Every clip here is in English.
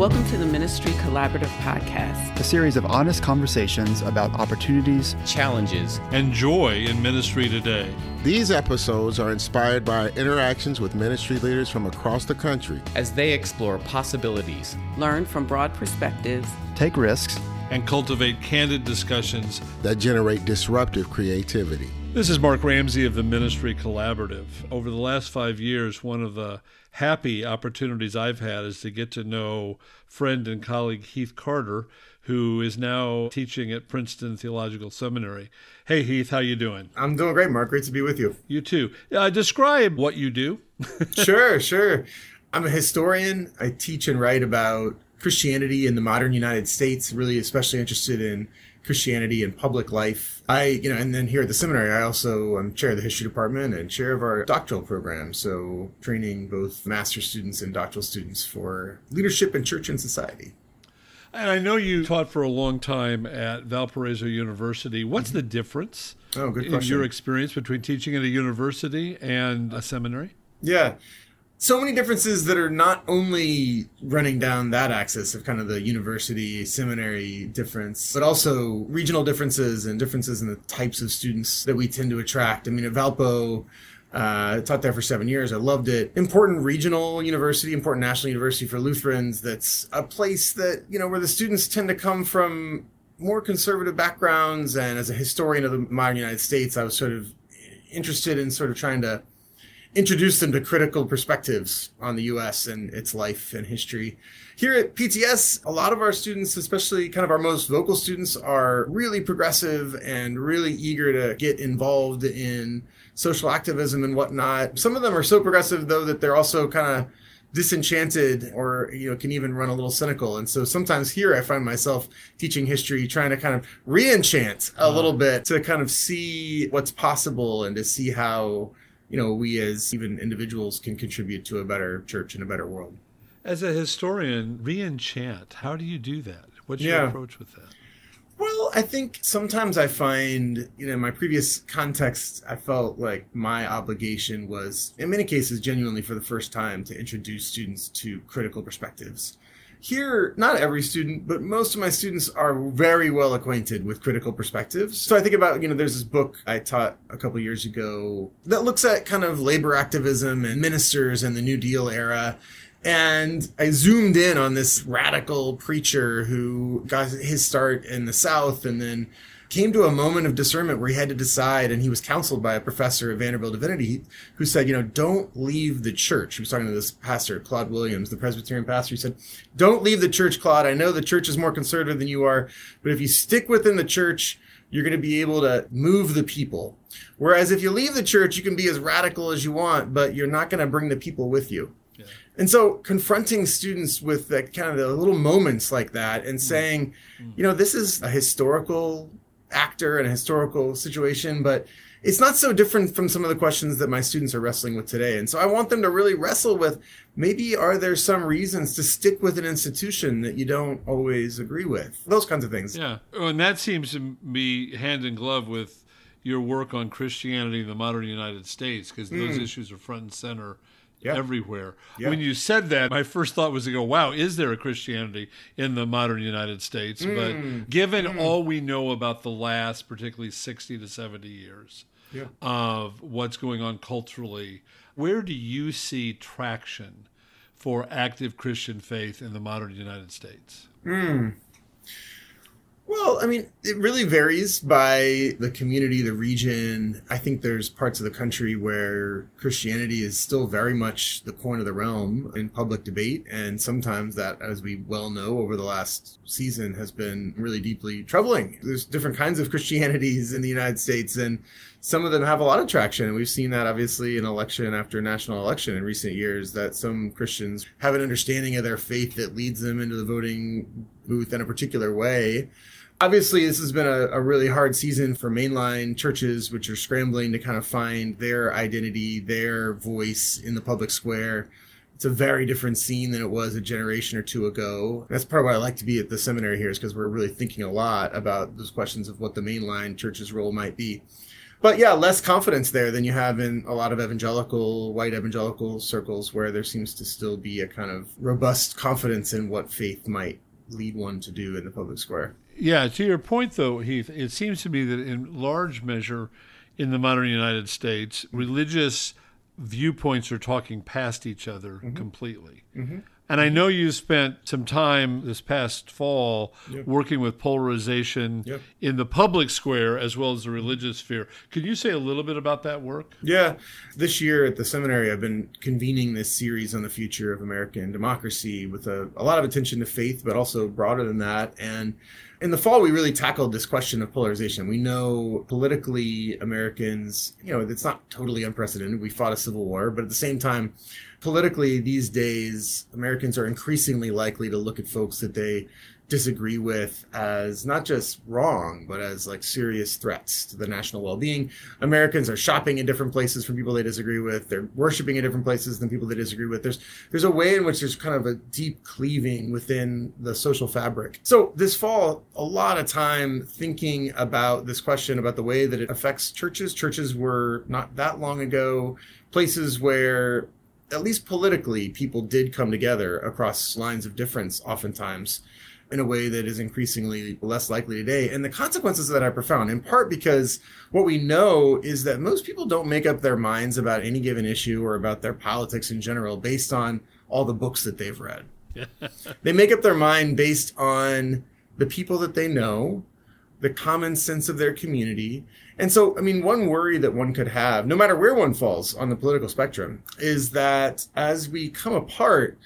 Welcome to the Ministry Collaborative Podcast, a series of honest conversations about opportunities, challenges, and joy in ministry today. These episodes are inspired by interactions with ministry leaders from across the country as they explore possibilities, learn from broad perspectives, take risks, and cultivate candid discussions that generate disruptive creativity. This is Mark Ramsey of the Ministry Collaborative. Over the last five years, one of the happy opportunities I've had is to get to know friend and colleague Heath Carter, who is now teaching at Princeton Theological Seminary. Hey Heath, how you doing? I'm doing great, Mark. Great to be with you. You too. Uh, describe what you do. sure, sure. I'm a historian. I teach and write about Christianity in the modern United States. Really, especially interested in Christianity and public life. I, you know, and then here at the seminary, I also am chair of the history department and chair of our doctoral program. So training both master students and doctoral students for leadership in church and society. And I know you taught for a long time at Valparaiso University. What's mm-hmm. the difference oh, good in your experience between teaching at a university and a seminary? Yeah so many differences that are not only running down that axis of kind of the university seminary difference, but also regional differences and differences in the types of students that we tend to attract. I mean, at Valpo, uh, taught there for seven years. I loved it. Important regional university, important national university for Lutherans. That's a place that, you know, where the students tend to come from more conservative backgrounds. And as a historian of the modern United States, I was sort of interested in sort of trying to introduce them to critical perspectives on the US and its life and history. Here at PTS, a lot of our students, especially kind of our most vocal students, are really progressive and really eager to get involved in social activism and whatnot. Some of them are so progressive, though, that they're also kind of disenchanted or you know can even run a little cynical and so sometimes here i find myself teaching history trying to kind of re-enchant a uh-huh. little bit to kind of see what's possible and to see how you know, we as even individuals can contribute to a better church and a better world. As a historian, re-enchant, how do you do that? What's your approach with that? Well, I think sometimes I find, you know, in my previous context, I felt like my obligation was, in many cases, genuinely for the first time to introduce students to critical perspectives here, not every student, but most of my students are very well acquainted with critical perspectives. So I think about, you know, there's this book I taught a couple years ago that looks at kind of labor activism and ministers and the New Deal era. And I zoomed in on this radical preacher who got his start in the South and then came to a moment of discernment where he had to decide, and he was counseled by a professor at Vanderbilt Divinity who said, you know, don't leave the church. He was talking to this pastor, Claude Williams, the Presbyterian pastor. He said, don't leave the church, Claude. I know the church is more conservative than you are, but if you stick within the church, you're going to be able to move the people. Whereas if you leave the church, you can be as radical as you want, but you're not going to bring the people with you. And so confronting students with the kind of the little moments like that and mm. saying, mm. you know, this is a historical actor and a historical situation, but it's not so different from some of the questions that my students are wrestling with today. And so I want them to really wrestle with maybe are there some reasons to stick with an institution that you don't always agree with? Those kinds of things. Yeah. And that seems to be hand in glove with your work on Christianity in the modern United States because those mm. issues are front and center yeah. everywhere. Yeah. When you said that, my first thought was to go, wow, is there a Christianity in the modern United States? Mm. But given mm. all we know about the last, particularly 60 to 70 years yeah. of what's going on culturally, where do you see traction for active Christian faith in the modern United States? Mm. Well, I mean, it really varies by the community, the region. I think there's parts of the country where Christianity is still very much the coin of the realm in public debate. And sometimes that, as we well know over the last season, has been really deeply troubling. There's different kinds of Christianities in the United States, and some of them have a lot of traction. And we've seen that obviously in election after national election in recent years, that some Christians have an understanding of their faith that leads them into the voting booth in a particular way obviously this has been a, a, really hard season for mainline churches which are scrambling to kind of find their identity their voice in the public square. It's a very different scene than it was a generation or two ago. That's part of why i like to be at the seminary here is because we're really thinking a lot about those questions of what the mainline church's role might be. But yeah, less confidence there than you have in a lot of evangelical, white evangelical circles where there seems to still be a kind of robust confidence in what faith might lead one to do in the public square. Yeah, to your point though, Heath, it seems to me that in large measure in the modern United States, religious viewpoints are talking past each other mm-hmm. completely. Mm-hmm. And I know you spent some time this past fall yep. working with polarization yep. in the public square as well as the religious sphere. Could you say a little bit about that work? Yeah. This year at the seminary, I've been convening this series on the future of American democracy with a, a lot of attention to faith, but also broader than that. And in the fall, we really tackled this question of polarization. We know politically, Americans, you know, it's not totally unprecedented. We fought a civil war, but at the same time, politically these days, Americans are increasingly likely to look at folks that they disagree with as not just wrong, but as like serious threats to the national well-being. Americans are shopping in different places from people they disagree with. They're worshiping in different places than people they disagree with. There's there's a way in which there's kind of a deep cleaving within the social fabric. So this fall, a lot of time thinking about this question about the way that it affects churches. Churches were not that long ago places where at least politically, people did come together across lines of difference oftentimes in a way that is increasingly less likely today. And the consequences of that are profound, in part because what we know is that most people don't make up their minds about any given issue or about their politics in general based on all the books that they've read. they make up their mind based on the people that they know, the common sense of their community, and so, I mean, one worry that one could have, no matter where one falls on the political spectrum, is that as we come apart,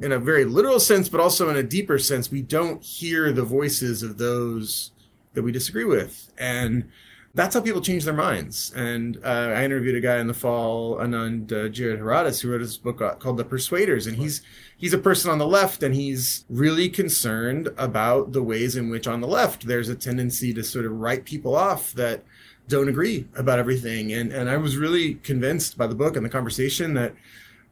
in a very literal sense, but also in a deeper sense, we don't hear the voices of those that we disagree with. And that's how people change their minds. And uh, I interviewed a guy in the fall, Anand uh, Giridharadas, who wrote this book uh, called The Persuaders, and he's he's a person on the left, and he's really concerned about the ways in which on the left there's a tendency to sort of write people off that don't agree about everything. And, and I was really convinced by the book and the conversation that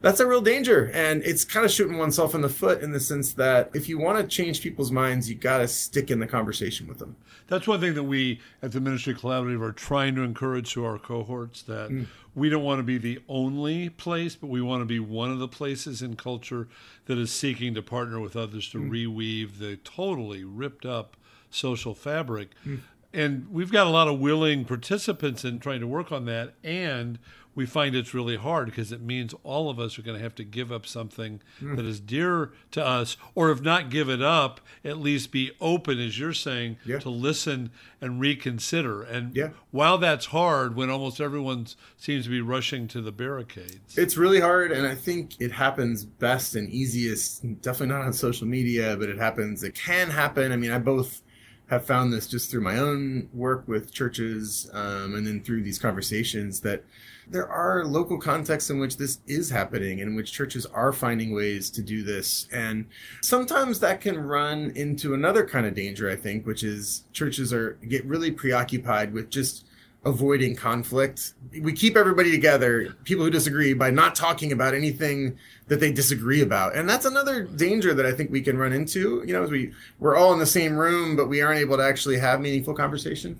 that's a real danger. And it's kind of shooting oneself in the foot in the sense that if you want to change people's minds, you got to stick in the conversation with them. That's one thing that we at the Ministry Collaborative are trying to encourage to our cohorts that mm. we don't want to be the only place, but we want to be one of the places in culture that is seeking to partner with others to mm. reweave the totally ripped up social fabric. Mm and we've got a lot of willing participants in trying to work on that and we find it's really hard because it means all of us are going to have to give up something mm. that is dear to us or if not give it up at least be open as you're saying yeah. to listen and reconsider and yeah. while that's hard when almost everyone seems to be rushing to the barricades it's really hard and i think it happens best and easiest definitely not on social media but it happens it can happen i mean i both have found this just through my own work with churches um, and then through these conversations that there are local contexts in which this is happening and in which churches are finding ways to do this. And sometimes that can run into another kind of danger i think which is churches are get really preoccupied with just avoiding conflict. We keep everybody together, people who disagree, by not talking about anything that they disagree about. And that's another danger that I think we can run into. You know, as we we're all in the same room, but we aren't able to actually have meaningful conversation.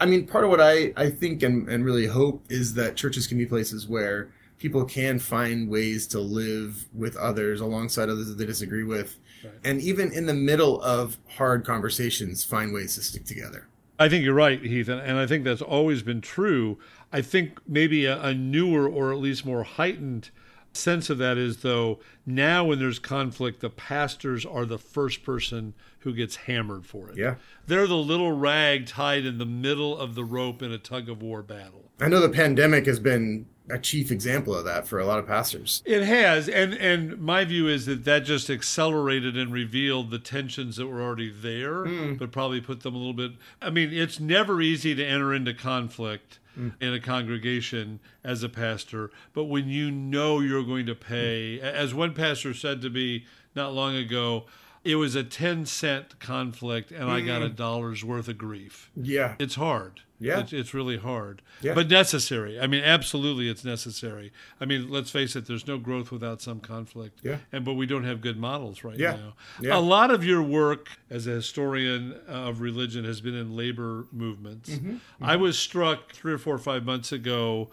I mean, part of what I, I think and, and really hope is that churches can be places where people can find ways to live with others alongside others that they disagree with. Right. And even in the middle of hard conversations, find ways to stick together. I think you're right, Heath, and I think that's always been true. I think maybe a, a, newer or at least more heightened sense of that is though now when there's conflict, the pastors are the first person who gets hammered for it. Yeah. They're the little rag tied in the middle of the rope in a tug of war battle. I know the pandemic has been a chief example of that for a lot of pastors. It has, and and my view is that that just accelerated and revealed the tensions that were already there, mm. but probably put them a little bit. I mean, it's never easy to enter into conflict mm. in a congregation as a pastor, but when you know you're going to pay, as one pastor said to me not long ago, it was a 10 cent conflict and I got a dollar's worth of grief. Yeah. It's hard. Yeah. It's, it's really hard. Yeah. But necessary. I mean, absolutely it's necessary. I mean, let's face it, there's no growth without some conflict. Yeah. And but we don't have good models right Yeah. now. Yeah. A lot of your work as a historian of religion has been in labor movements. Mm-hmm. I was struck 3 or 4 or 5 months ago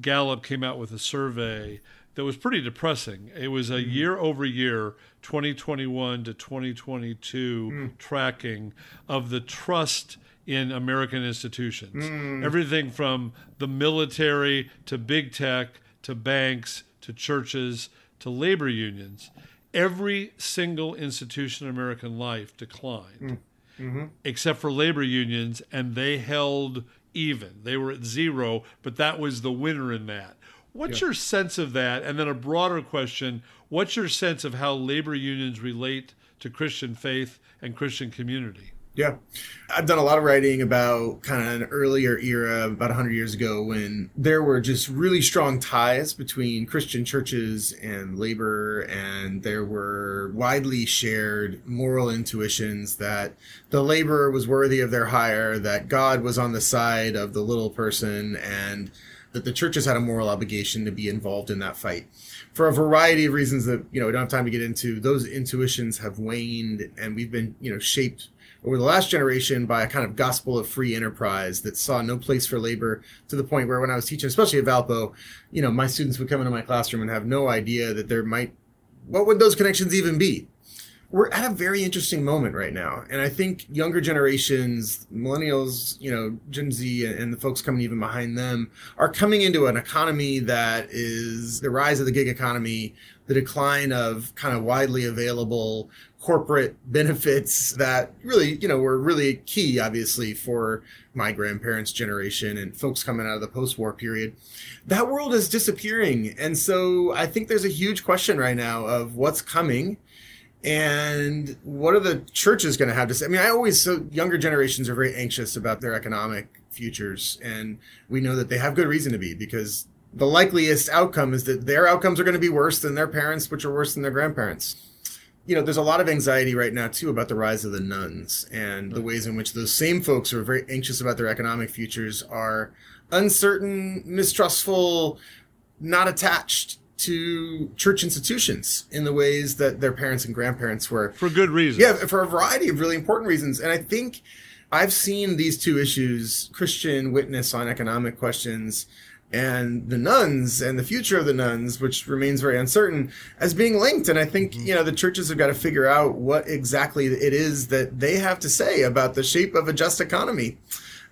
Gallup came out with a survey that was pretty depressing. It was a mm-hmm. year over year, 2021 to 2022 mm. tracking of the trust in American institutions. Mm. Everything from the military to big tech to banks to churches to labor unions. Every single institution in American life declined mm. mm-hmm. except for labor unions, and they held even. They were at zero, but that was the winner in that. What's your sense of that? And then a broader question what's your sense of how labor unions relate to Christian faith and Christian community? Yeah. I've done a lot of writing about kind of an earlier era, about 100 years ago, when there were just really strong ties between Christian churches and labor, and there were widely shared moral intuitions that the laborer was worthy of their hire, that God was on the side of the little person, and that the churches had a moral obligation to be involved in that fight. For a variety of reasons that, you know, we don't have time to get into, those intuitions have waned, and we've been, you know, shaped over the last generation by a kind of gospel of free enterprise that saw no place for labor to the point where when I was teaching, especially at Valpo, you know, my students would come into my classroom and have no idea that there might, what would those connections even be? We're at a very interesting moment right now. And I think younger generations, millennials, you know, Gen Z and the folks coming even behind them are coming into an economy that is the rise of the gig economy, the decline of kind of widely available corporate benefits that really, you know, were really key, obviously, for my grandparents' generation and folks coming out of the post war period. That world is disappearing. And so I think there's a huge question right now of what's coming and what are the churches going to have to say? I mean, I always, so younger generations are very anxious about their economic futures. And we know that they have good reason to be because the likeliest outcome is that their outcomes are going to be worse than their parents, which are worse than their grandparents you know, there's a lot of anxiety right now too about the rise of the nones and the ways in which those same folks who are very anxious about their economic futures are uncertain, mistrustful, not attached to church institutions in the ways that their parents and grandparents were. For good reasons. Yeah, for a variety of really important reasons. And I think I've seen these two issues, Christian witness on economic questions and the nones and the future of the nones, which remains very uncertain, as being linked. And I think, mm-hmm. you know, the churches have got to figure out what exactly it is that they have to say about the shape of a just economy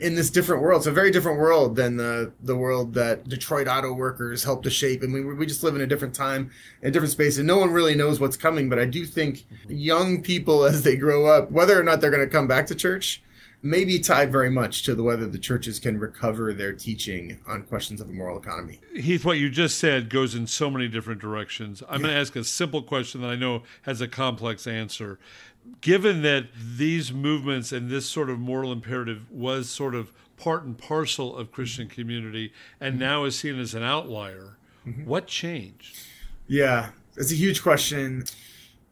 in this different world. It's a very different world than the, the world that Detroit auto workers helped to shape. And we, we just live in a different time, a different space, and no one really knows what's coming. But I do think young people, as they grow up, whether or not they're going to come back to church, may be tied very much to the whether the churches can recover their teaching on questions of a moral economy. Heath, what you just said goes in so many different directions. I'm going to ask a simple question that I know has a complex answer. Given that these movements and this sort of moral imperative was sort of part and parcel of Christian community and mm-hmm. now is seen as an outlier, mm-hmm. what changed? Yeah, it's a huge question.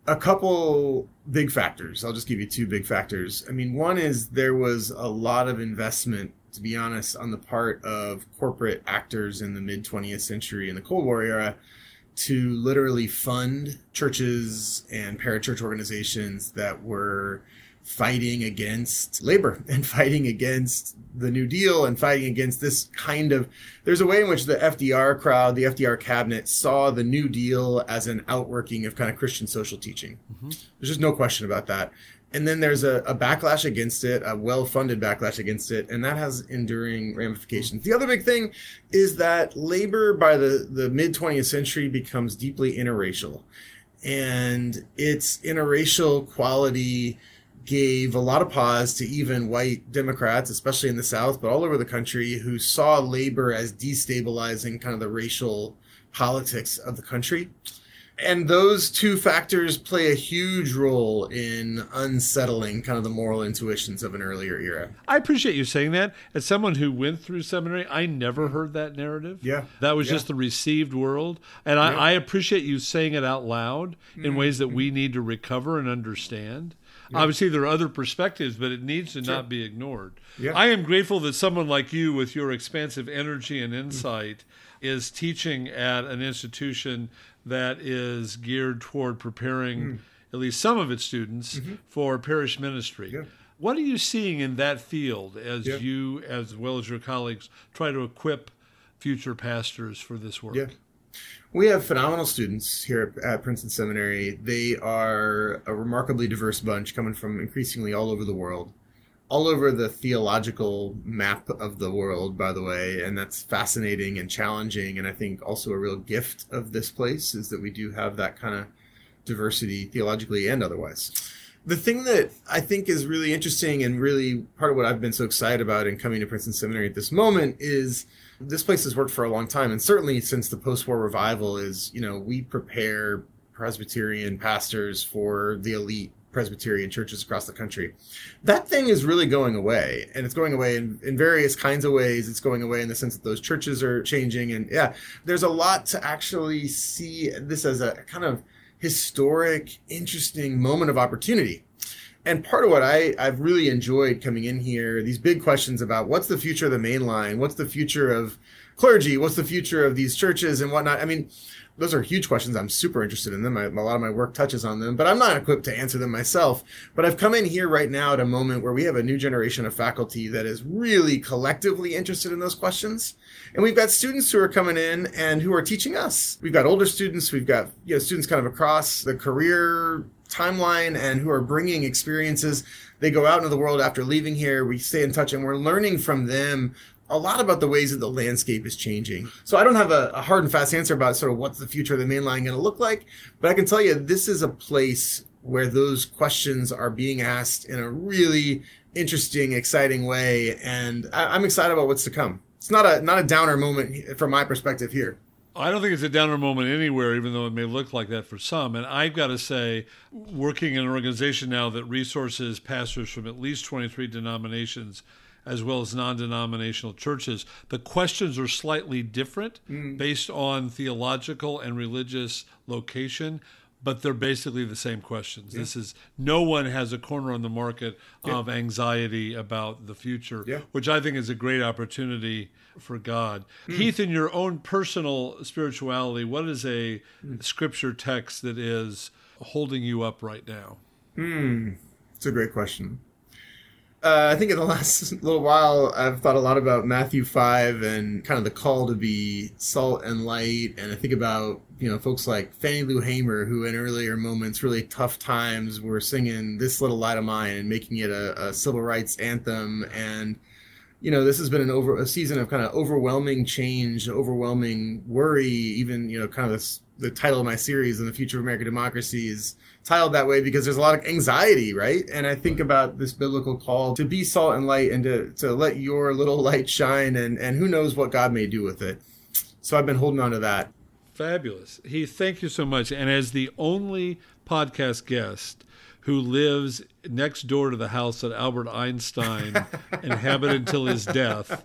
A couple big factors. I'll just give you two big factors. I mean, one is there was a lot of investment, to be honest, on the part of corporate actors in the mid 20th century in the Cold War era to literally fund churches and parachurch organizations that were fighting against labor and fighting against the New Deal and fighting against this kind of. There's a way in which the FDR crowd, the FDR cabinet, saw the New Deal as an outworking of kind of Christian social teaching. Mm-hmm. There's just no question about that. And then there's a, a backlash against it, a well funded backlash against it, and that has enduring ramifications. The other big thing is that labor by the, the mid 20th century becomes deeply interracial. And its interracial quality gave a lot of pause to even white Democrats, especially in the South, but all over the country, who saw labor as destabilizing kind of the racial politics of the country. And those two factors play a huge role in unsettling kind of the moral intuitions of an earlier era. I appreciate you saying that. As someone who went through seminary, I never heard that narrative. Yeah. That was Yeah. just the received world. And I, I appreciate you saying it out loud in mm-hmm. ways that we need to recover and understand. Obviously, there are other perspectives, but it needs to not be ignored. Yeah. I am grateful that someone like you, with your expansive energy and insight, is teaching at an institution that is geared toward preparing hmm. at least some of its students mm-hmm. for parish ministry. Yeah. What are you seeing in that field as Yeah. you, as well as your colleagues, try to equip future pastors for this work? Yeah. We have phenomenal students here at Princeton Seminary. They are a remarkably diverse bunch coming from increasingly all over the world, all over the theological map of the world, by the way. And that's fascinating and challenging. And I think also a real gift of this place is that we do have that kind of diversity theologically and otherwise. The thing that I think is really interesting and really part of what I've been so excited about in coming to Princeton Seminary at this moment is this place has worked for a long time and certainly since the post-war revival is, you know, we prepare Presbyterian pastors for the elite Presbyterian churches across the country. That thing is really going away and it's going away in, in various kinds of ways. It's going away in the sense that those churches are changing and yeah, there's a lot to actually see this as a kind of historic, interesting moment of opportunity. And part of what I, I've really enjoyed coming in here, these big questions about what's the future of the main line? What's the future of clergy? What's the future of these churches and whatnot? I mean, those are huge questions. I'm super interested in them. I, a lot of my work touches on them, but I'm not equipped to answer them myself. But I've come in here right now at a moment where we have a new generation of faculty that is really collectively interested in those questions. And we've got students who are coming in and who are teaching us. We've got older students. We've got you know, students kind of across the career timeline and who are bringing experiences. They go out into the world after leaving here. We stay in touch and we're learning from them a lot about the ways that the landscape is changing. So I don't have a, a hard and fast answer about sort of what's the future of the main line going to look like, but I can tell you this is a place where those questions are being asked in a really interesting, exciting way, and I, I'm excited about what's to come. It's not a not a downer moment from my perspective here. I don't think it's a downer moment anywhere, even though it may look like that for some. And I've got to say, working in an organization now that resources pastors from at least 23 denominations, as well as non denominational churches, the questions are slightly different mm. based on theological and religious location. But they're basically the same questions. This is no one has a corner on the market of anxiety about the future, Yeah. which I think is a great opportunity for God. Mm. Heath, in your own personal spirituality, what is a mm. scripture text that is holding you up right now? Hmm. It's a great question. Uh, I think in the last little while, I've thought a lot about Matthew 5 and kind of the call to be salt and light. And I think about, you know, folks like Fannie Lou Hamer, who in earlier moments, really tough times, were singing This Little Light of Mine and making it a, a civil rights anthem. And, you know, this has been an over a season of kind of overwhelming change, overwhelming worry. Even you know, kind of this, the title of my series and the future of American democracy is titled that way because there's a lot of anxiety, right? And I think about this biblical call to be salt and light and to to let your little light shine, and and who knows what God may do with it. So I've been holding on to that. Fabulous. Heath, thank you so much. And as the only podcast guest who lives next door to the house that Albert Einstein inhabited until his death,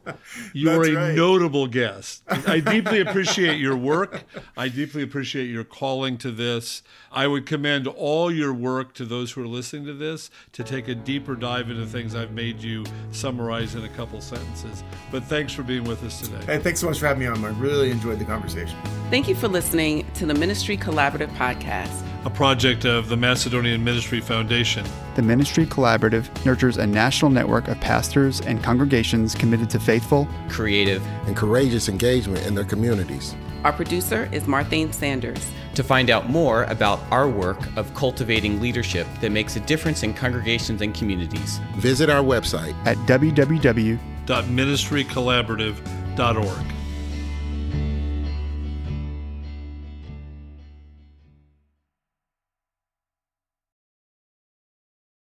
you are a right. notable guest. I deeply appreciate your work. I deeply appreciate your calling to this. I would commend all your work to those who are listening to this to take a deeper dive into things I've made you summarize in a couple sentences. But thanks for being with us today. Hey, thanks so much for having me on. I really enjoyed the conversation. Thank you for listening to the Ministry Collaborative Podcast. A project of the Macedonian Ministry Foundation. The Ministry Collaborative nurtures a national network of pastors and congregations committed to faithful, creative. and courageous engagement in their communities. Our producer is Marthane Sanders. To find out more about our work of cultivating leadership that makes a difference in congregations and communities, Visit our website at www. Ministrycollaborative.org.